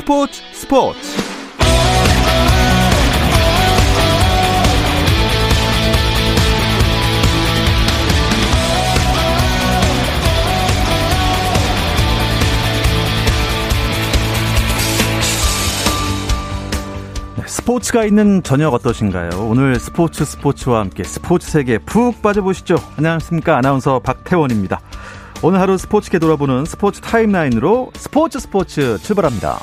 스포츠 스포츠 네, 스포츠가 있는 저녁 어떠신가요? 오늘 스포츠 스포츠와 함께 스포츠 세계에 푹 빠져보시죠. 안녕하십니까. 아나운서 박태원입니다. 오늘 하루 스포츠계 돌아보는 스포츠 타임라인으로 스포츠 스포츠 출발합니다.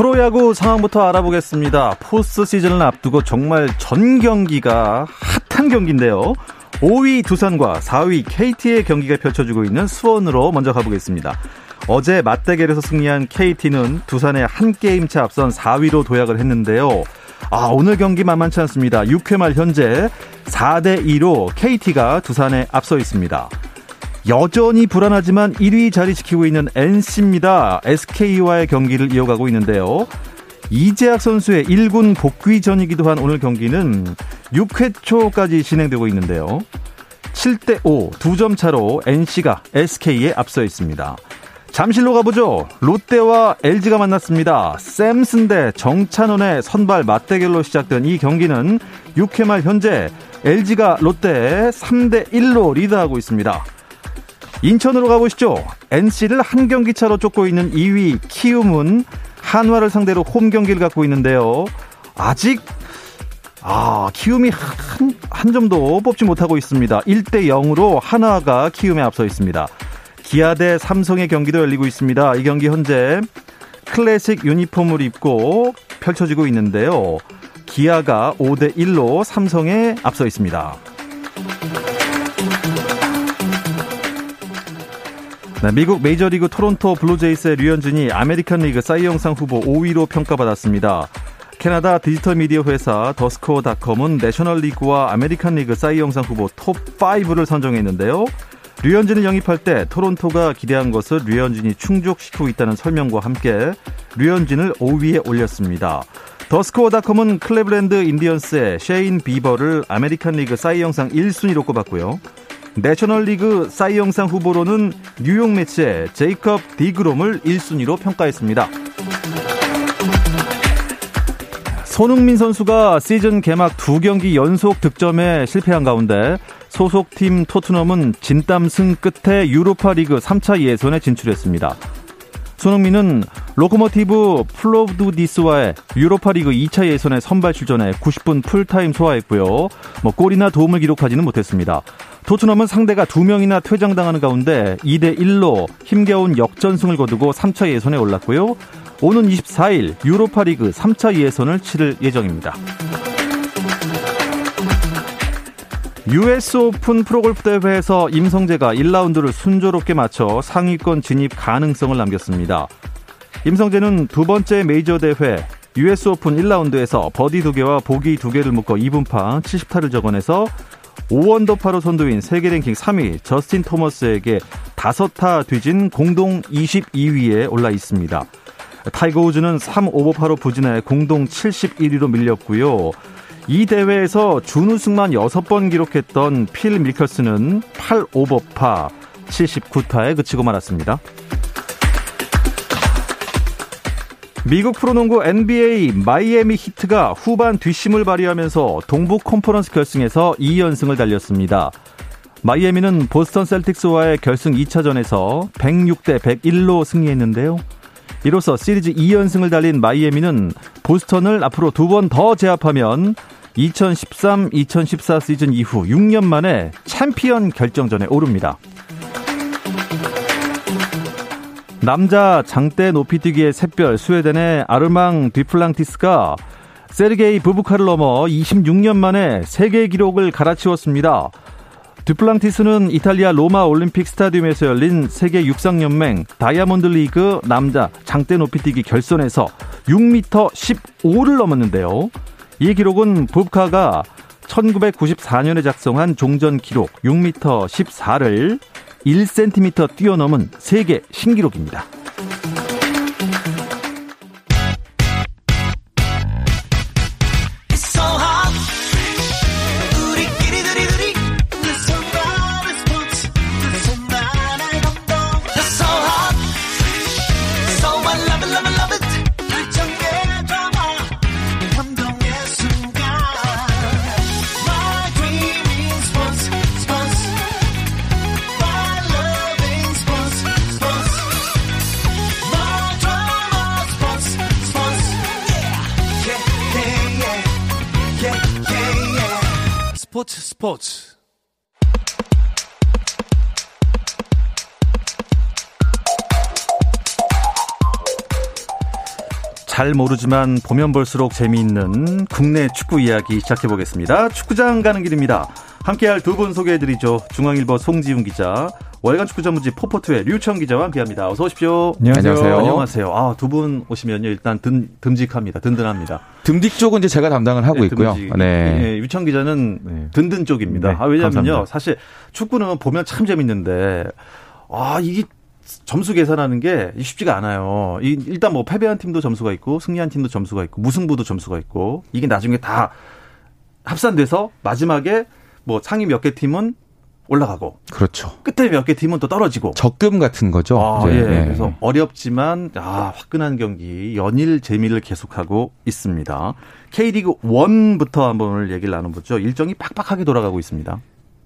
프로야구 상황부터 알아보겠습니다. 포스트 시즌을 앞두고 정말 전 경기가 핫한 경기인데요. 5위 두산과 4위 KT의 경기가 펼쳐지고 있는 수원으로 먼저 가보겠습니다. 어제 맞대결에서 승리한 KT는 두산의 한 게임 차 앞선 4위로 도약을 했는데요. 아, 오늘 경기 만만치 않습니다. 6회 말 현재 4대 2로 KT가 두산에 앞서 있습니다. 여전히 불안하지만 1위 자리 지키고 있는 NC입니다. SK와의 경기를 이어가고 있는데요. 이재학 선수의 1군 복귀 전이기도 한 오늘 경기는 6회 초까지 진행되고 있는데요. 7대5 두점 차로 NC가 SK에 앞서 있습니다. 잠실로 가보죠. 롯데와 LG가 만났습니다. 샘슨 대 정찬원의 선발 맞대결로 시작된 이 경기는 6회 말 현재 LG가 롯데에 3대 1로 리드하고 있습니다. 인천으로 가보시죠. NC를 한 경기 차로 쫓고 있는 2위 키움은 한화를 상대로 홈 경기를 갖고 있는데요. 아직 아, 키움이 한, 한 점도 뽑지 못하고 있습니다. 1대 0으로 한화가 키움에 앞서 있습니다. 기아 대 삼성의 경기도 열리고 있습니다. 이 경기 현재 클래식 유니폼을 입고 펼쳐지고 있는데요. 기아가 5대 1로 삼성에 앞서 있습니다. 네, 미국 메이저리그 토론토 블루제이스의 류현진이 아메리칸 리그 사이영상 후보 5위로 평가받았습니다. 캐나다 디지털 미디어 회사 더스코어닷컴은 내셔널 리그와 아메리칸 리그 사이영상 후보 톱 5를 선정했는데요. 류현진을 영입할 때 토론토가 기대한 것을 류현진이 충족시키고 있다는 설명과 함께 류현진을 5위에 올렸습니다. 더스코어닷컴은 클레브랜드 인디언스의 셰인 비버를 아메리칸 리그 사이 영상 1순위로 꼽았고요. 내셔널리그 사이 영상 후보로는 뉴욕 메츠의 제이컵 디그롬을 1순위로 평가했습니다. 손흥민 선수가 시즌 개막 두 경기 연속 득점에 실패한 가운데 소속팀 토트넘은 진땀승 끝에 유로파 리그 3차 예선에 진출했습니다. 손흥민은 로코모티브 플로브디프와의 유로파 리그 2차 예선에 선발 출전해 90분 풀타임 소화했고요. 뭐 골이나 도움을 기록하지는 못했습니다. 토트넘은 상대가 두 명이나 퇴장당하는 가운데 2대 1로 힘겨운 역전승을 거두고 3차 예선에 올랐고요. 오는 24일 유로파 리그 3차 예선을 치를 예정입니다. US 오픈 프로골프 대회에서 임성재가 1라운드를 순조롭게 마쳐 상위권 진입 가능성을 남겼습니다. 임성재는 두 번째 메이저 대회 US 오픈 1라운드에서 버디 2개와 보기 2개를 묶어 이븐파 70타를 적어내서 5언더파로 선두인 세계 랭킹 3위 저스틴 토머스에게 5타 뒤진 공동 22위에 올라 있습니다. 타이거 우즈는 3 오버파로 부진해 공동 71위로 밀렸고요. 이 대회에서 준우승만 6번 기록했던 필 미컬슨은 8 오버파 79타에 그치고 말았습니다. 미국 프로농구 NBA 마이애미 히트가 후반 뒷심을 발휘하면서 동부 컨퍼런스 결승에서 2연승을 달렸습니다. 마이애미는 보스턴 셀틱스와의 결승 2차전에서 106대 101로 승리했는데요. 이로써 시리즈 2연승을 달린 마이애미는 보스턴을 앞으로 두 번 더 제압하면 2013-2014 시즌 이후 6년 만에 챔피언 결정전에 오릅니다. 남자 장대 높이뛰기의 샛별 스웨덴의 아르망 듀플랑티스가 세르게이 부부카를 넘어 26년 만에 세계 기록을 갈아치웠습니다. 듀플랑티스는 이탈리아 로마 올림픽 스타디움에서 열린 세계 육상연맹 다이아몬드 리그 남자 장대 높이뛰기 결선에서 6m 15를 넘었는데요. 이 기록은 부부카가 1994년에 작성한 종전 기록 6m 14를 1cm 뛰어넘은 세계 신기록입니다. 스포츠 잘 모르지만 보면 볼수록 재미있는 국내 축구 이야기 시작해 보겠습니다. 축구장 가는 길입니다. 함께할 두 분 소개해드리죠. 중앙일보 송지훈 기자, 월간 축구 전문지 포포트의 류청 기자와 함께합니다. 어서 오십시오. 안녕하세요. 안녕하세요. 아, 두 분 오시면요 일단 든, 듬직합니다. 든든합니다. 듬직 쪽은 이제 제가 담당을 하고 네, 있고요. 듬직. 네. 예, 유청 기자는 네. 든든 쪽입니다. 네, 아, 왜냐면요 감사합니다. 사실 축구는 보면 참 재밌는데 아 이게 점수 계산하는 게 쉽지가 않아요. 이- 일단 뭐 패배한 팀도 점수가 있고 승리한 팀도 점수가 있고 무승부도 점수가 있고 이게 나중에 다 합산돼서 마지막에 뭐 상위 몇 개 팀은 올라가고 그렇죠. 끝에 몇 개 팀은 또 떨어지고. 적금 같은 거죠. 아. 예. 네. 그래서 어렵지만 아, 화끈한 경기 연일 재미를 계속하고 있습니다. K리그 1부터 한번 오늘 얘기를 나눠보죠. 일정이 빡빡하게 돌아가고 있습니다.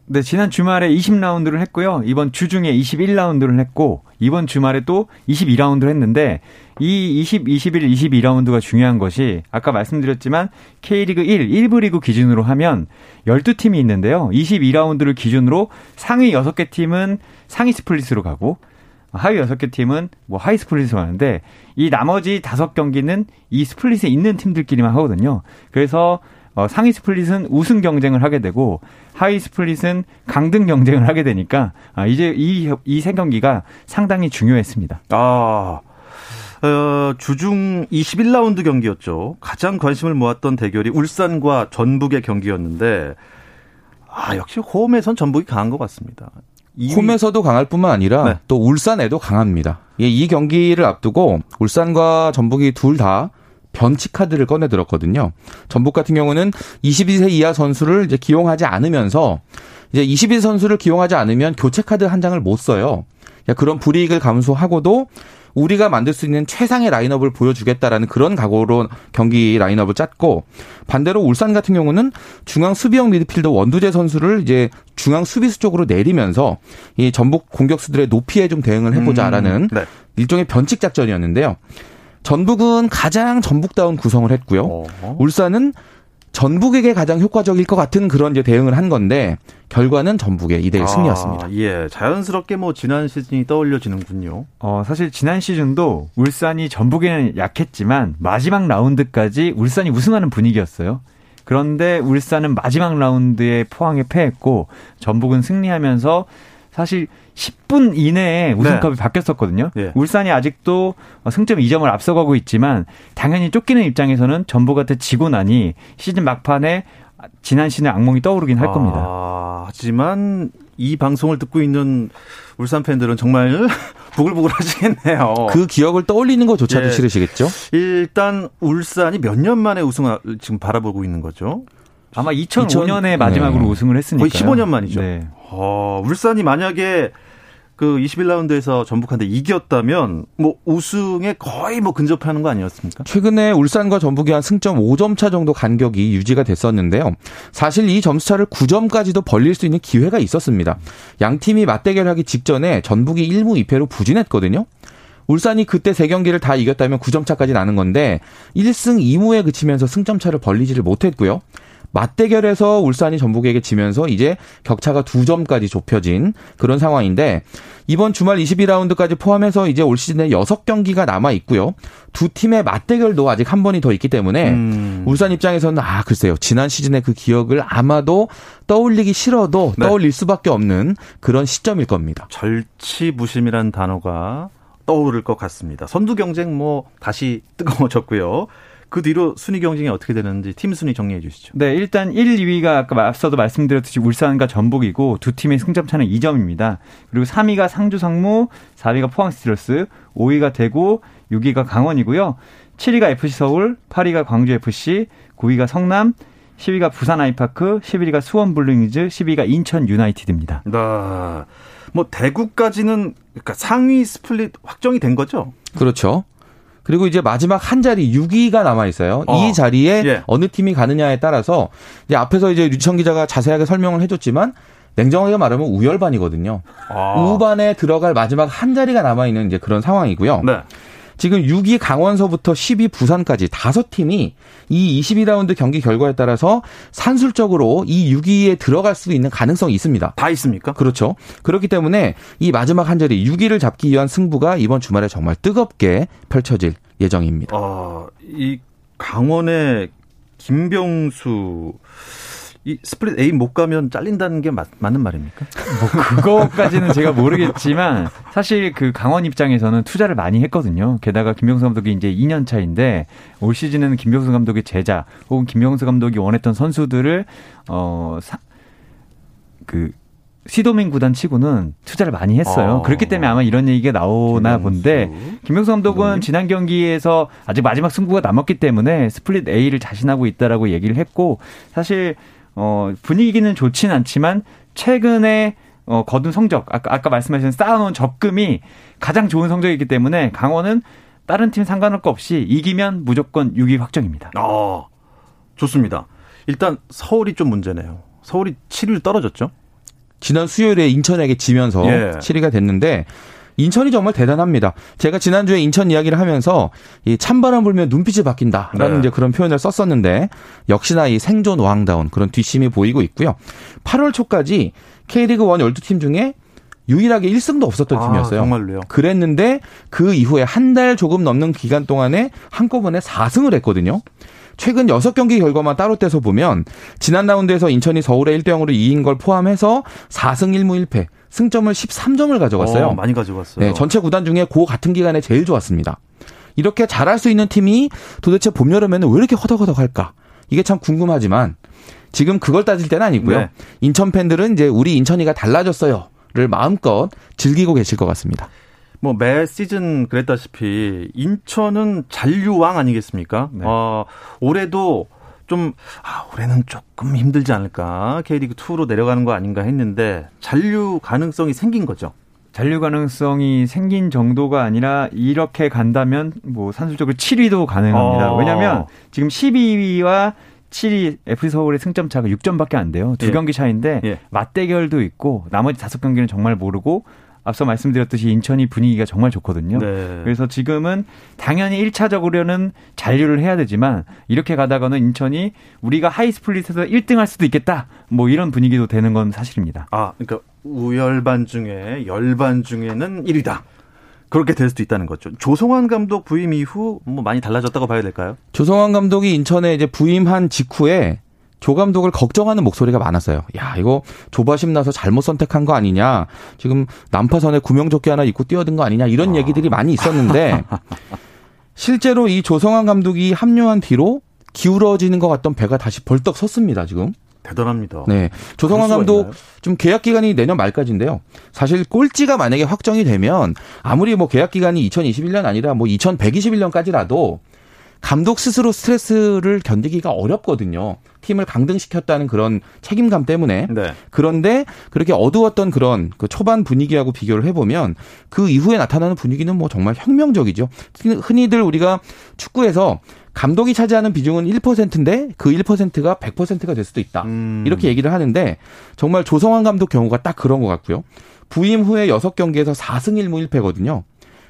네, 지난 주말에 20라운드를 했고요. 이번 주 중에 21라운드를 했고, 이번 주말에 또 22라운드를 했는데, 이 20, 21, 22라운드가 중요한 것이, 아까 말씀드렸지만, K리그 1, 1부 리그 기준으로 하면 12팀이 있는데요. 22라운드를 기준으로 상위 6개 팀은 상위 스플릿으로 가고, 하위 6개 팀은 뭐 하위 스플릿으로 가는데, 이 나머지 5경기는 이 스플릿에 있는 팀들끼리만 하거든요. 그래서 어, 상위 스플릿은 우승 경쟁을 하게 되고 하위 스플릿은 강등 경쟁을 하게 되니까 아, 이제 이이 세 경기가 상당히 중요했습니다. 아, 어, 주중 21라운드 경기였죠. 가장 관심을 모았던 대결이 울산과 전북의 경기였는데, 아, 역시 홈에선 전북이 강한 것 같습니다. 홈에서도 강할 뿐만 아니라 네. 또 울산에도 강합니다. 예, 이 경기를 앞두고 울산과 전북이 둘 다 변칙 카드를 꺼내 들었거든요. 전북 같은 경우는 22세 이하 선수를 이제 기용하지 않으면서 이제 22세 선수를 기용하지 않으면 교체 카드 한 장을 못 써요. 야, 그런 불이익을 감수하고도 우리가 만들 수 있는 최상의 라인업을 보여주겠다라는 그런 각오로 경기 라인업을 짰고 반대로 울산 같은 경우는 중앙 수비형 미드필더 원두재 선수를 이제 중앙 수비수 쪽으로 내리면서 이 전북 공격수들의 높이에 좀 대응을 해보자라는 음, 네. 일종의 변칙 작전이었는데요. 전북은 가장 전북다운 구성을 했고요. 어. 울산은 전북에게 가장 효과적일 것 같은 그런 이제 대응을 한 건데 결과는 전북의 2대1 승리였습니다. 아, 예, 자연스럽게 뭐 지난 시즌이 떠올려지는군요. 어, 사실 지난 시즌도 울산이 전북에는 약했지만 마지막 라운드까지 울산이 우승하는 분위기였어요. 그런데 울산은 마지막 라운드에 포항에 패했고 전북은 승리하면서 사실 10분 이내에 우승컵이 바뀌었었거든요. 예. 울산이 아직도 승점 2점을 앞서가고 있지만 당연히 쫓기는 입장에서는 전북한테 지고 나니 시즌 막판에 지난 시즌의 악몽이 떠오르긴 할 겁니다. 아, 하지만 이 방송을 듣고 있는 울산 팬들은 정말 부글부글 하시겠네요. 그 기억을 떠올리는 것조차도 예. 싫으시겠죠? 일단 울산이 몇 년 만에 우승을 지금 바라보고 있는 거죠. 아마 2005년에 2000 마지막으로 네. 우승을 했으니까 거의 15년 만이죠. 네. 어, 울산이 만약에 그 21라운드에서 전북한테 이겼다면 뭐 우승에 거의 뭐 근접하는 거 아니었습니까? 최근에 울산과 전북이 한 승점 5점 차 정도 간격이 유지가 됐었는데요. 사실 이 점수차를 9점까지도 벌릴 수 있는 기회가 있었습니다. 양 팀이 맞대결하기 직전에 전북이 1무 2패로 부진했거든요. 울산이 그때 세 경기를 다 이겼다면 9점 차까지 나는 건데 1승 2무에 그치면서 승점 차를 벌리지를 못했고요. 맞대결에서 울산이 전북에게 지면서 이제 격차가 두 점까지 좁혀진 그런 상황인데 이번 주말 22라운드까지 포함해서 이제 올 시즌에 6경기가 남아 있고요. 두 팀의 맞대결도 아직 한 번이 더 있기 때문에 음. 울산 입장에서는 아 글쎄요 지난 시즌의 그 기억을 아마도 떠올리기 싫어도 네. 떠올릴 수밖에 없는 그런 시점일 겁니다. 절치부심이란 단어가 떠오를 것 같습니다. 선두 경쟁 뭐 다시 뜨거워졌고요. 그 뒤로 순위 경쟁이 어떻게 되는지 팀 순위 정리해 주시죠. 네, 일단 1, 2위가 아까 앞서도 말씀드렸듯이 울산과 전북이고 두 팀의 승점 차는 2점입니다. 그리고 3위가 상주 상무, 4위가 포항 스틸러스, 5위가 대구, 6위가 강원이고요. 7위가 FC 서울, 8위가 광주 FC, 9위가 성남, 10위가 부산 아이파크, 11위가 수원 블루윙즈, 12위가 인천 유나이티드입니다. 나, 뭐 대구까지는 그러니까 상위 스플릿 확정이 된 거죠? 그렇죠. 그리고 이제 마지막 한 자리 6위가 남아 있어요. 어. 이 자리에 예. 어느 팀이 가느냐에 따라서 이제 앞에서 이제 류청 기자가 자세하게 설명을 해줬지만 냉정하게 말하면 우열반이거든요. 아. 우반에 들어갈 마지막 한 자리가 남아 있는 이제 그런 상황이고요. 네. 지금 6위 강원서부터 10위 부산까지 다섯 팀이 이 22라운드 경기 결과에 따라서 산술적으로 이 6위에 들어갈 수 있는 가능성이 있습니다. 다 있습니까? 그렇죠. 그렇기 때문에 이 마지막 한 자리 6위를 잡기 위한 승부가 이번 주말에 정말 뜨겁게 펼쳐질 예정입니다. 어, 이 강원의 김병수 이 스플릿 A 못 가면 잘린다는 게 맞, 맞는 말입니까? 뭐 그거까지는 제가 모르겠지만 사실 그 강원 입장에서는 투자를 많이 했거든요. 게다가 김병수 감독이 이제 2년 차인데 올 시즌에는 김병수 감독의 제자 혹은 김병수 감독이 원했던 선수들을 어, 그 시도민 구단 치고는 투자를 많이 했어요. 아, 그렇기 때문에 아마 이런 얘기가 나오나 김병수. 본데 김병수 감독은 지난 경기에서 아직 마지막 승부가 남았기 때문에 스플릿 A를 자신하고 있다라고 얘기를 했고 사실 어, 분위기는 좋진 않지만 최근에 어, 거둔 성적, 아까, 아까 말씀하신 쌓아놓은 적금이 가장 좋은 성적이기 때문에 강원은 다른 팀 상관할 거 없이 이기면 무조건 6위 확정입니다. 아, 좋습니다. 일단 서울이 좀 문제네요. 서울이 7위 떨어졌죠? 지난 수요일에 인천에게 지면서 예. 7위가 됐는데 인천이 정말 대단합니다. 제가 지난주에 인천 이야기를 하면서 이 찬바람 불면 눈빛이 바뀐다라는 네. 이제 그런 표현을 썼었는데 역시나 이 생존 왕다운 그런 뒷심이 보이고 있고요. 8월 초까지 K리그 1 12팀 중에 유일하게 1승도 없었던 아, 팀이었어요. 정말로요? 그랬는데 그 이후에 한 달 조금 넘는 기간 동안에 한꺼번에 4승을 했거든요. 최근 6경기 결과만 따로 떼서 보면 지난 라운드에서 인천이 서울에 1대 0으로 이긴 걸 포함해서 4승 1무 1패, 승점을 13점을 가져갔어요. 어, 많이 가져갔어요. 네, 전체 구단 중에 고 같은 기간에 제일 좋았습니다. 이렇게 잘할 수 있는 팀이 도대체 봄 여름에는 왜 이렇게 허덕허덕할까? 이게 참 궁금하지만 지금 그걸 따질 때는 아니고요. 네. 인천 팬들은 이제 우리 인천이가 달라졌어요 를 마음껏 즐기고 계실 것 같습니다. 뭐 매 시즌 그랬다시피 인천은 잔류왕 아니겠습니까? 네. 어, 올해도 좀 아, 올해는 조금 힘들지 않을까 K리그 2로 내려가는 거 아닌가 했는데 잔류 가능성이 생긴 거죠. 잔류 가능성이 생긴 정도가 아니라 이렇게 간다면 뭐 산술적으로 7위도 가능합니다. 어. 왜냐하면 지금 12위와 7위 FC 서울의 승점 차가 6점밖에 안 돼요. 두 예. 경기 차인데 예. 맞대결도 있고 나머지 다섯 경기는 정말 모르고 앞서 말씀드렸듯이 인천이 분위기가 정말 좋거든요. 네. 그래서 지금은 당연히 1차적으로는 잔류를 해야 되지만 이렇게 가다가는 인천이 우리가 하이스플릿에서 1등 할 수도 있겠다. 뭐 이런 분위기도 되는 건 사실입니다. 아, 그러니까 우열반 중에 열반 중에는 1위다. 그렇게 될 수도 있다는 거죠. 조성환 감독 부임 이후 뭐 많이 달라졌다고 봐야 될까요? 조성환 감독이 인천에 이제 부임한 직후에 조 감독을 걱정하는 목소리가 많았어요. 야, 이거 조바심 나서 잘못 선택한 거 아니냐. 지금 난파선에 구명조끼 하나 입고 뛰어든 거 아니냐. 이런 아. 얘기들이 많이 있었는데 실제로 이 조성환 감독이 합류한 뒤로 기울어지는 것 같던 배가 다시 벌떡 섰습니다, 지금. 대단합니다. 네. 조성환 감독 있나요? 좀 계약 기간이 내년 말까지인데요. 사실 꼴찌가 만약에 확정이 되면 아무리 뭐 계약 기간이 2021년 아니라 뭐 2121년까지라도 감독 스스로 스트레스를 견디기가 어렵거든요. 팀을 강등시켰다는 그런 책임감 때문에. 네. 그런데 그렇게 어두웠던 그런 그 초반 분위기하고 비교를 해보면 그 이후에 나타나는 분위기는 뭐 정말 혁명적이죠. 흔히들 우리가 축구에서 감독이 차지하는 비중은 1%인데 그 1%가 100%가 될 수도 있다. 음. 이렇게 얘기를 하는데 정말 조성환 감독 경우가 딱 그런 것 같고요. 부임 후에 6경기에서 4승 1무 1패거든요.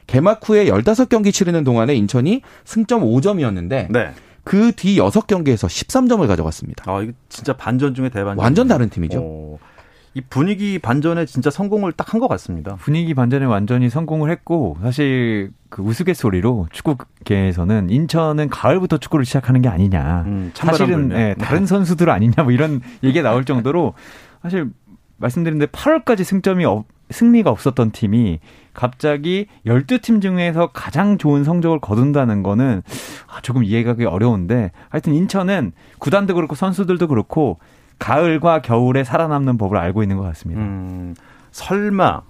개막 후에 15경기 치르는 동안에 인천이 승점 5점이었는데 네. 그뒤 6경기에서 13점을 가져갔습니다. 아, 이거 진짜 반전 중에 대반전. 완전 다른 팀이죠. 오. 이 분위기 반전에 진짜 성공을 딱 한 것 같습니다. 분위기 반전에 완전히 성공을 했고 사실 그 우스갯소리로 축구계에서는 인천은 가을부터 축구를 시작하는 게 아니냐. 음, 사실은 네, 다른 선수들 아니냐 뭐 이런 얘기가 나올 정도로 사실 말씀드렸는데 8월까지 승점이 없, 승리가 없었던 팀이 갑자기 12팀 중에서 가장 좋은 성적을 거둔다는 거는 아, 조금 이해가기 어려운데 하여튼 인천은 구단도 그렇고 선수들도 그렇고 가을과 겨울에 살아남는 법을 알고 있는 것 같습니다. 음, 설마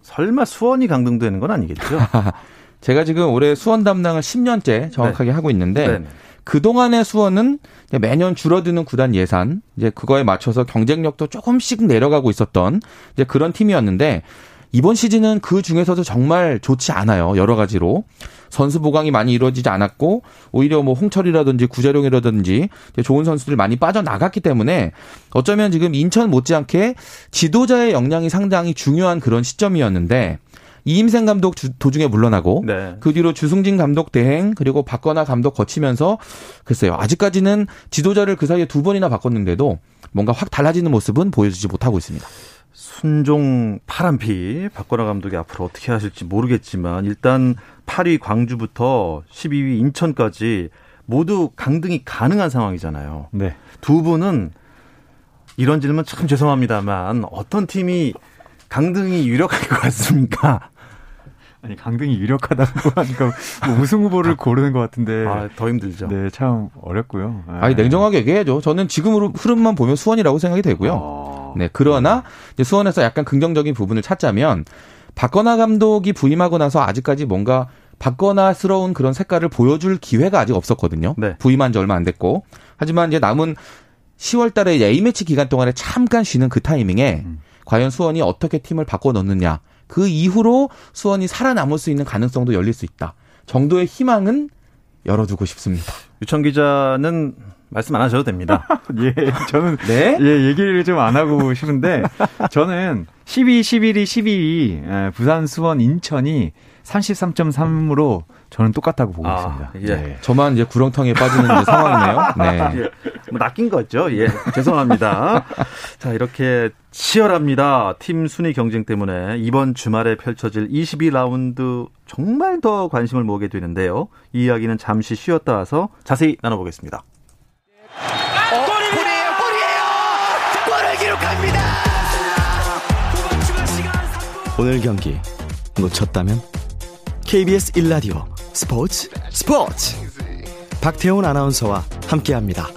설마 수원이 강등되는 건 아니겠죠? 제가 지금 올해 수원 담당을 10년째 정확하게 네. 하고 있는데 네 그동안의 수원은 매년 줄어드는 구단 예산, 이제 그거에 맞춰서 경쟁력도 조금씩 내려가고 있었던 이제 그런 팀이었는데 이번 시즌은 그 중에서도 정말 좋지 않아요. 여러 가지로. 선수 보강이 많이 이루어지지 않았고 오히려 뭐 홍철이라든지 구자룡이라든지 좋은 선수들이 많이 빠져나갔기 때문에 어쩌면 지금 인천 못지않게 지도자의 역량이 상당히 중요한 그런 시점이었는데 이임생 감독 주, 도중에 물러나고 네. 그 뒤로 주승진 감독 대행 그리고 박건아 감독 거치면서 글쎄요 아직까지는 지도자를 그 사이에 두 번이나 바꿨는데도 뭔가 확 달라지는 모습은 보여주지 못하고 있습니다. 순종 파란피 박건아 감독이 앞으로 어떻게 하실지 모르겠지만 일단 8위 광주부터 12위 인천까지 모두 강등이 가능한 상황이잖아요. 네. 두 분은 이런 질문 참 죄송합니다만 어떤 팀이 강등이 유력할 것 같습니까? 아니 강등이 유력하다고 하니까 뭐 우승 후보를 아, 고르는 것 같은데 아, 더 힘들죠. 네, 참 어렵고요. 네. 아니 냉정하게 얘기해야죠. 저는 지금 흐름만 보면 수원이라고 생각이 되고요. 아, 네, 그러나 수원에서 약간 긍정적인 부분을 찾자면 박건아 감독이 부임하고 나서 아직까지 뭔가 박건아스러운 그런 색깔을 보여줄 기회가 아직 없었거든요. 네. 부임한 지 얼마 안 됐고 하지만 이제 남은 10월 달에 A매치 기간 동안에 잠깐 쉬는 그 타이밍에 음. 과연 수원이 어떻게 팀을 바꿔 넣느냐. 그 이후로 수원이 살아남을 수 있는 가능성도 열릴 수 있다. 정도의 희망은 열어두고 싶습니다. 유청 기자는 말씀 안 하셔도 됩니다. 예, 저는 네? 예, 얘기를 좀 안 하고 싶은데 저는 12, 11위, 12위 부산, 수원, 인천이 33.3으로 저는 똑같다고 보고 아, 있습니다. 예. 네. 저만 이제 구렁텅이에 빠지는 상황이네요. 네. 예. 뭐 낚인 거죠. 예. 죄송합니다. 자, 이렇게 치열합니다. 팀 순위 경쟁 때문에 이번 주말에 펼쳐질 22라운드 정말 더 관심을 모으게 되는데요. 이 이야기는 잠시 쉬었다 와서 자세히 나눠보겠습니다. 어, 골이에요, 골이에요! 골을 기록합니다! 오늘 경기 놓쳤다면 KBS 1라디오 스포츠 스포츠 박태훈 아나운서와 함께합니다.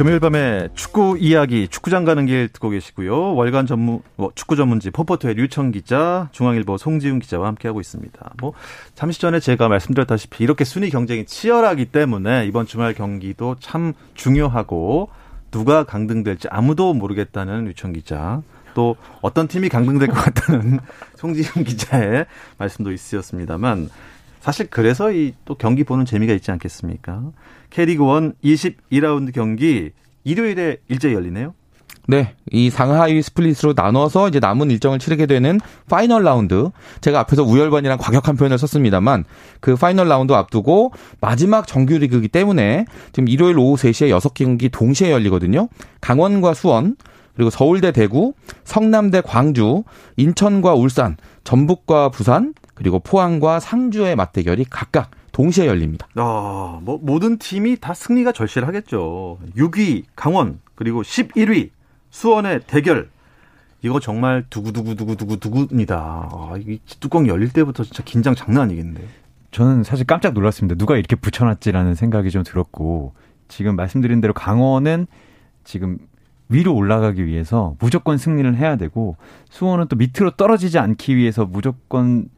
금요일 밤에 축구 이야기 축구장 가는 길 듣고 계시고요. 월간 전문 뭐 축구 전문지 포포트의 류청 기자, 중앙일보 송지훈 기자와 함께하고 있습니다. 뭐 잠시 전에 제가 말씀드렸다시피 이렇게 순위 경쟁이 치열하기 때문에 이번 주말 경기도 참 중요하고 누가 강등될지 아무도 모르겠다는 류청 기자. 또 어떤 팀이 강등될 것 같다는 송지훈 기자의 말씀도 있으셨습니다만 사실 그래서 이 또 경기 보는 재미가 있지 않겠습니까? K리그 원 22라운드 경기 일요일에 일제히 열리네요. 네, 이 상하위 스플릿으로 나눠서 이제 남은 일정을 치르게 되는 파이널 라운드. 제가 앞에서 우열반이란 과격한 표현을 썼습니다만 그 파이널 라운드 앞두고 마지막 정규 리그이기 때문에 지금 일요일 오후 3시에 6경기 동시에 열리거든요. 강원과 수원, 그리고 서울대 대구, 성남대 광주, 인천과 울산, 전북과 부산, 그리고 포항과 상주의 맞대결이 각각 동시에 열립니다. 아, 뭐 모든 팀이 다 승리가 절실하겠죠. 6위 강원 그리고 11위 수원의 대결. 이거 정말 두구두구두구두구두구입니다. 아, 이 뚜껑 열릴 때부터 진짜 긴장 장난 아니겠는데. 저는 사실 깜짝 놀랐습니다. 누가 이렇게 붙여놨지라는 생각이 좀 들었고 지금 말씀드린 대로 강원은 지금 위로 올라가기 위해서 무조건 승리를 해야 되고 수원은 또 밑으로 떨어지지 않기 위해서 무조건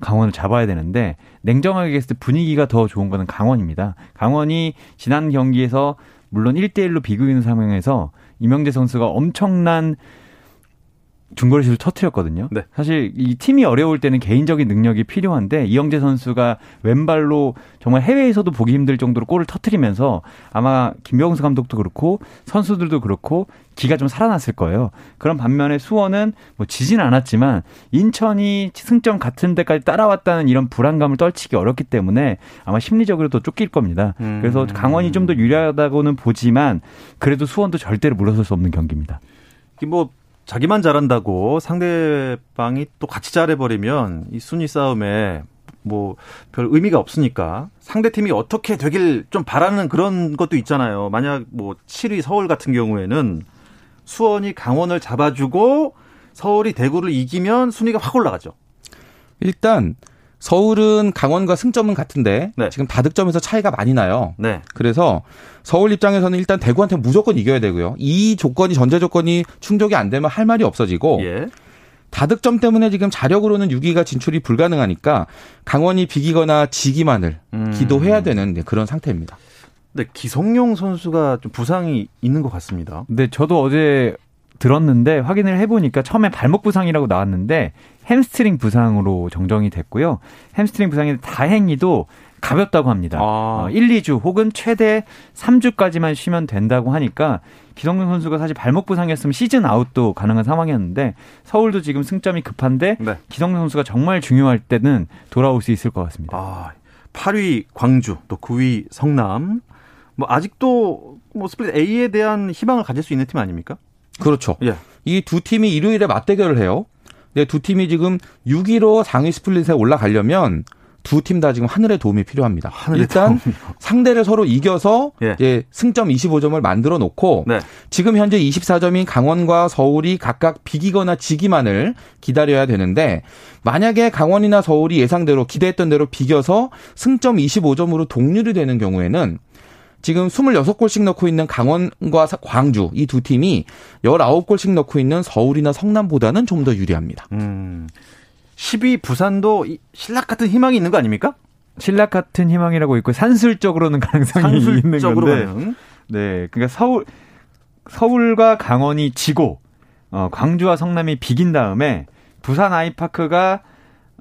강원을 잡아야 되는데 냉정하게 얘기했을 때 분위기가 더 좋은 거는 강원입니다. 강원이 지난 경기에서 물론 1대1로 비기는 상황에서 이명재 선수가 엄청난 중거리슛을 터트렸거든요. 네. 사실 이 팀이 어려울 때는 개인적인 능력이 필요한데 이영재 선수가 왼발로 정말 해외에서도 보기 힘들 정도로 골을 터트리면서 아마 김병수 감독도 그렇고 선수들도 그렇고 기가 좀 살아났을 거예요. 그런 반면에 수원은 뭐 지진 않았지만 인천이 승점 같은 데까지 따라왔다는 이런 불안감을 떨치기 어렵기 때문에 아마 심리적으로 더 쫓길 겁니다. 음. 그래서 강원이 좀 더 유리하다고는 보지만 그래도 수원도 절대로 물러설 수 없는 경기입니다. 뭐 자기만 잘한다고 상대방이 또 같이 잘해버리면 이 순위 싸움에 뭐 별 의미가 없으니까 상대 팀이 어떻게 되길 좀 바라는 그런 것도 있잖아요. 만약 뭐 7위 서울 같은 경우에는 수원이 강원을 잡아주고 서울이 대구를 이기면 순위가 확 올라가죠. 일단 서울은 강원과 승점은 같은데 네. 지금 다득점에서 차이가 많이 나요. 네. 그래서 서울 입장에서는 일단 대구한테 무조건 이겨야 되고요. 이 조건이 전제 조건이 충족이 안 되면 할 말이 없어지고 예. 다득점 때문에 지금 자력으로는 6위가 진출이 불가능하니까 강원이 비기거나 지기만을 음. 기도해야 되는 그런 상태입니다. 네, 기성용 선수가 좀 부상이 있는 것 같습니다. 네, 저도 어제 들었는데 확인을 해보니까 처음에 발목 부상이라고 나왔는데 햄스트링 부상으로 정정이 됐고요. 햄스트링 부상이 다행히도 가볍다고 합니다. 아. 어, 1, 2주 혹은 최대 3주까지만 쉬면 된다고 하니까 기성용 선수가 사실 발목 부상이었으면 시즌 아웃도 가능한 상황이었는데 서울도 지금 승점이 급한데 네. 기성용 선수가 정말 중요할 때는 돌아올 수 있을 것 같습니다. 아, 8위 광주 또 9위 성남 뭐 아직도 뭐 스플릿 A에 대한 희망을 가질 수 있는 팀 아닙니까? 그렇죠. 예. 이 두 팀이 일요일에 맞대결을 해요. 근데 두 팀이 지금 6위로 상위 스플릿에 올라가려면 두 팀 다 지금 하늘의 도움이 필요합니다. 하늘의 일단 도움이요. 상대를 서로 이겨서 예. 이제 승점 25점을 만들어 놓고 네. 지금 현재 24점인 강원과 서울이 각각 비기거나 지기만을 기다려야 되는데 만약에 강원이나 서울이 예상대로 기대했던 대로 비겨서 승점 25점으로 동률이 되는 경우에는 지금 26골씩 넣고 있는 강원과 광주 이 두 팀이 19골씩 넣고 있는 서울이나 성남보다는 좀 더 유리합니다. 음. 10위 부산도 신락 같은 희망이 있는 거 아닙니까? 신락 같은 희망이라고 있고 산술적으로는 가능성이 있는 건데. 가능? 네, 그러니까 서울 서울과 강원이 지고 어, 광주와 성남이 비긴 다음에 부산 아이파크가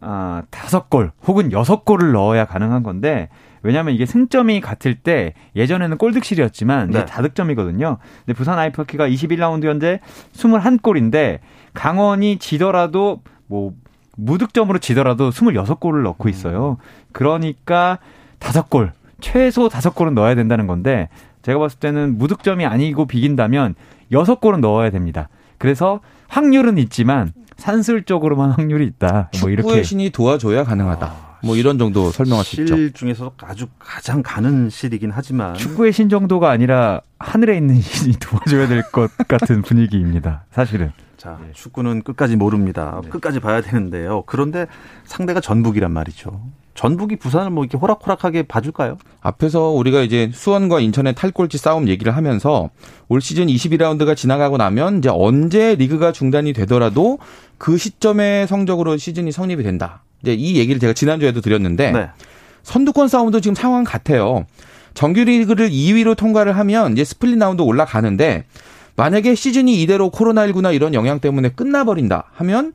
아, 다섯 골 혹은 여섯 골을 넣어야 가능한 건데 왜냐하면 이게 승점이 같을 때 예전에는 골득실이었지만 네. 이제 다득점이거든요. 근데 부산 아이파크가 21라운드 현재 21골인데 강원이 지더라도 뭐 무득점으로 지더라도 26골을 넣고 있어요. 그러니까 5골, 최소 5골은 넣어야 된다는 건데 제가 봤을 때는 무득점이 아니고 비긴다면 6골은 넣어야 됩니다. 그래서 확률은 있지만 산술적으로만 확률이 있다. 뭐 이렇게 신이 도와줘야 가능하다. 아. 뭐 이런 정도 설명할 수 있죠. 실 중에서 아주 가장 가는 실이긴 하지만 축구의 신 정도가 아니라 하늘에 있는 신이 도와줘야 될 것 같은 분위기입니다. 사실은. 자, 네. 축구는 끝까지 모릅니다. 네. 끝까지 봐야 되는데요. 그런데 상대가 전북이란 말이죠. 전북이 부산을 뭐 이렇게 호락호락하게 봐줄까요? 앞에서 우리가 이제 수원과 인천의 탈꼴찌 싸움 얘기를 하면서 올 시즌 22라운드가 지나가고 나면 이제 언제 리그가 중단이 되더라도 그 시점의 성적으로 시즌이 성립이 된다. 이제 이 얘기를 제가 지난주에도 드렸는데 네. 선두권 싸움도 지금 상황 같아요. 정규리그를 2위로 통과를 하면 이제 스플릿 라운드 올라가는데 만약에 시즌이 이대로 코로나19나 이런 영향 때문에 끝나버린다 하면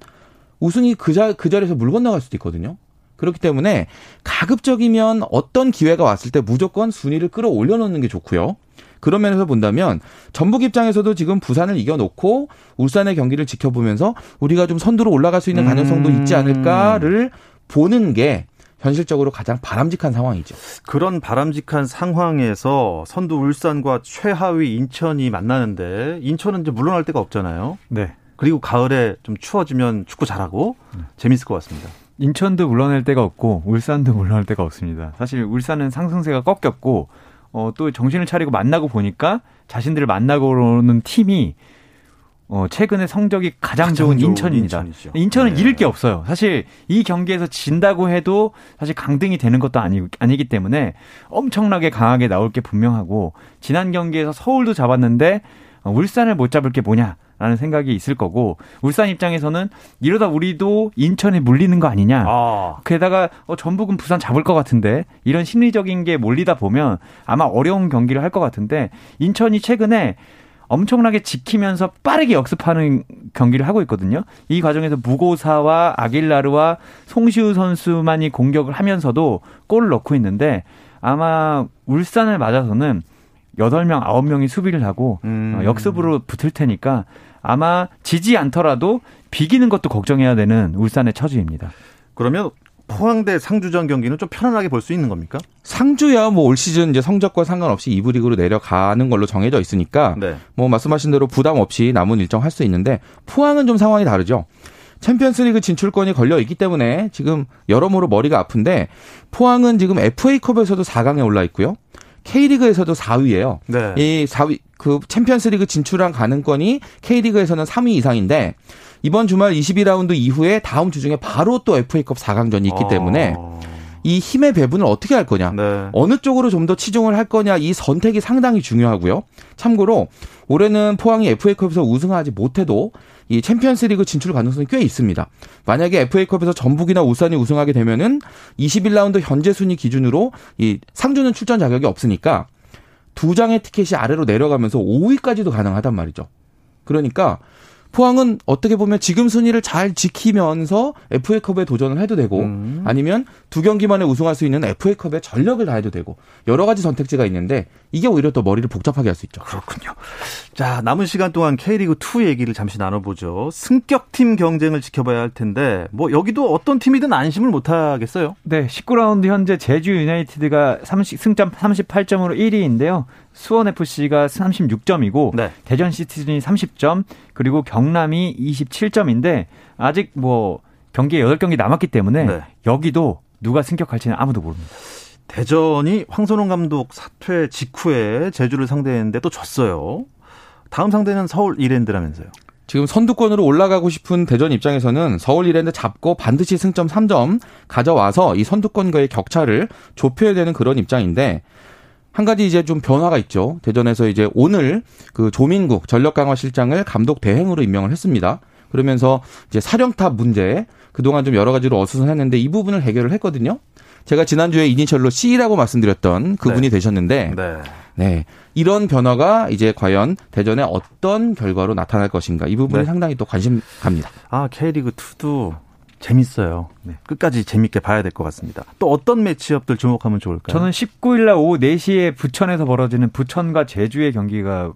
우승이 그, 자, 그 자리에서 물 건너갈 수도 있거든요. 그렇기 때문에 가급적이면 어떤 기회가 왔을 때 무조건 순위를 끌어올려 놓는 게 좋고요. 그런 면에서 본다면 전북 입장에서도 지금 부산을 이겨놓고 울산의 경기를 지켜보면서 우리가 좀 선두로 올라갈 수 있는 가능성도 있지 않을까를 보는 게 현실적으로 가장 바람직한 상황이죠. 그런 바람직한 상황에서 선두 울산과 최하위 인천이 만나는데 인천은 이제 물러날 데가 없잖아요. 네. 그리고 가을에 좀 추워지면 축구 잘하고 네. 재밌을 것 같습니다. 인천도 물러날 데가 없고 울산도 물러날 데가 없습니다. 사실 울산은 상승세가 꺾였고 어, 또 정신을 차리고 만나고 보니까 자신들을 만나고 오는 팀이 어, 최근에 성적이 가장, 가장 좋은, 좋은 인천입니다. 인천이죠. 인천은 네. 잃을 게 없어요. 사실 이 경기에서 진다고 해도 사실 강등이 되는 것도 아니, 아니기 때문에 엄청나게 강하게 나올 게 분명하고 지난 경기에서 서울도 잡았는데 어, 울산을 못 잡을 게 뭐냐. 라는 생각이 있을 거고 울산 입장에서는 이러다 우리도 인천에 물리는 거 아니냐. 아. 게다가 어, 전북은 부산 잡을 것 같은데 이런 심리적인 게 몰리다 보면 아마 어려운 경기를 할 것 같은데 인천이 최근에 엄청나게 지키면서 빠르게 역습하는 경기를 하고 있거든요. 이 과정에서 무고사와 아길라르와 송시우 선수만이 공격을 하면서도 골을 넣고 있는데 아마 울산을 맞아서는 8명, 9명이 수비를 하고 음. 어, 역습으로 붙을 테니까 아마 지지 않더라도 비기는 것도 걱정해야 되는 울산의 처지입니다. 그러면 포항 대 상주전 경기는 좀 편안하게 볼 수 있는 겁니까? 상주야 뭐 올 시즌 이제 성적과 상관없이 2부 리그로 내려가는 걸로 정해져 있으니까 네. 뭐 말씀하신 대로 부담 없이 남은 일정 할 수 있는데 포항은 좀 상황이 다르죠. 챔피언스리그 진출권이 걸려 있기 때문에 지금 여러모로 머리가 아픈데 포항은 지금 FA컵에서도 4강에 올라 있고요. K리그에서도 4위예요. 네. 이 4위 그 챔피언스리그 진출한 가능권이 K리그에서는 3위 이상인데 이번 주말 22라운드 이후에 다음 주 중에 바로 또 FA컵 4강전이 있기 때문에 아. 이 힘의 배분을 어떻게 할 거냐, 네. 어느 쪽으로 좀 더 치중을 할 거냐 이 선택이 상당히 중요하고요. 참고로 올해는 포항이 FA컵에서 우승하지 못해도 이 챔피언스리그 진출 가능성이 꽤 있습니다. 만약에 FA컵에서 전북이나 울산이 우승하게 되면은 21라운드 현재 순위 기준으로 이 상주는 출전 자격이 없으니까 두 장의 티켓이 아래로 내려가면서 5위까지도 가능하단 말이죠. 그러니까 포항은 어떻게 보면 지금 순위를 잘 지키면서 FA컵에 도전을 해도 되고 음. 아니면 두 경기만에 우승할 수 있는 FA컵에 전력을 다해도 되고 여러 가지 선택지가 있는데 이게 오히려 또 머리를 복잡하게 할 수 있죠. 그렇군요. 자, 남은 시간 동안 K리그 2 얘기를 잠시 나눠보죠. 승격팀 경쟁을 지켜봐야 할 텐데, 뭐, 여기도 어떤 팀이든 안심을 못 하겠어요. 네, 19라운드 현재 제주 유나이티드가 30, 승점 38점으로 1위인데요. 수원 FC가 36점이고 네. 대전 시티즌이 30점, 그리고 경남이 27점인데 아직 뭐 경기에 8경기 남았기 때문에 네. 여기도 누가 승격할지는 아무도 모릅니다. 대전이 황선홍 감독 사퇴 직후에 제주를 상대했는데 또 졌어요. 다음 상대는 서울 이랜드라면서요. 지금 선두권으로 올라가고 싶은 대전 입장에서는 서울 이랜드 잡고 반드시 승점 3점 가져와서 이 선두권과의 격차를 좁혀야 되는 그런 입장인데 한 가지 이제 좀 변화가 있죠. 대전에서 이제 오늘 그 조민국 전력 강화 실장을 감독 대행으로 임명을 했습니다. 그러면서 이제 사령탑 문제 그동안 좀 여러 가지로 어수선했는데 이 부분을 해결을 했거든요. 제가 지난주에 이니셜로 C라고 말씀드렸던 그분이 네. 되셨는데 네. 네. 이런 변화가 이제 과연 대전에 어떤 결과로 나타날 것인가 이 부분이 네. 상당히 또 관심 갑니다. 아, K리그 2도 재밌어요. 네. 끝까지 재밌게 봐야 될 것 같습니다. 또 어떤 매치업들 주목하면 좋을까요? 저는 19일 날 오후 4시에 부천에서 벌어지는 부천과 제주의 경기가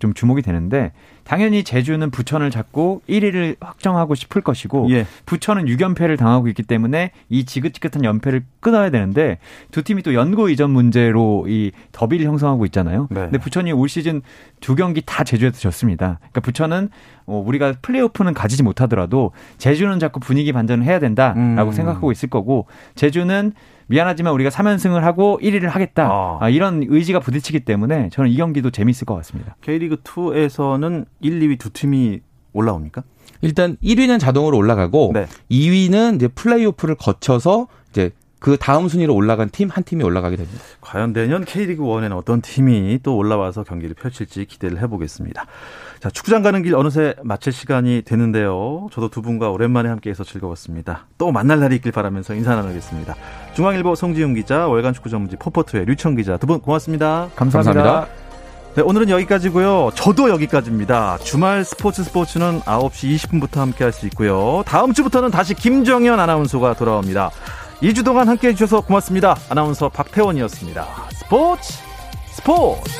좀 주목이 되는데 당연히 제주는 부천을 잡고 1위를 확정하고 싶을 것이고 예. 부천은 6연패를 당하고 있기 때문에 이 지긋지긋한 연패를 끊어야 되는데 두 팀이 또 연고 이전 문제로 이 더비를 형성하고 있잖아요. 네. 근데 부천이 올 시즌 두 경기 다 제주에서 졌습니다. 그러니까 부천은 어, 우리가 플레이오프는 가지지 못하더라도 제주는 자꾸 분위기 반전을 해야 된다라고 음. 생각하고 있을 거고 제주는 미안하지만 우리가 3연승을 하고 1위를 하겠다. 아. 아, 이런 의지가 부딪히기 때문에 저는 이 경기도 재밌을 것 같습니다. K리그 2에서는 1, 2위 두 팀이 올라옵니까? 일단 1위는 자동으로 올라가고 네. 2위는 이제 플레이오프를 거쳐서 이제 그 다음 순위로 올라간 팀 한 팀이 올라가게 됩니다. 과연 내년 K리그 1에는 어떤 팀이 또 올라와서 경기를 펼칠지 기대를 해보겠습니다. 자, 축구장 가는 길 어느새 마칠 시간이 되는데요. 저도 두 분과 오랜만에 함께해서 즐거웠습니다. 또 만날 날이 있길 바라면서 인사 나누겠습니다. 중앙일보 송지훈 기자, 월간 축구 전문지 포포트의 류청 기자 두 분 고맙습니다. 감사합니다. 감사합니다. 네, 오늘은 여기까지고요. 저도 여기까지입니다. 주말 스포츠 스포츠는 9시 20분부터 함께 할 수 있고요. 다음 주부터는 다시 김정현 아나운서가 돌아옵니다. 2주 동안 함께 해주셔서 고맙습니다. 아나운서 박태원이었습니다. 스포츠 스포츠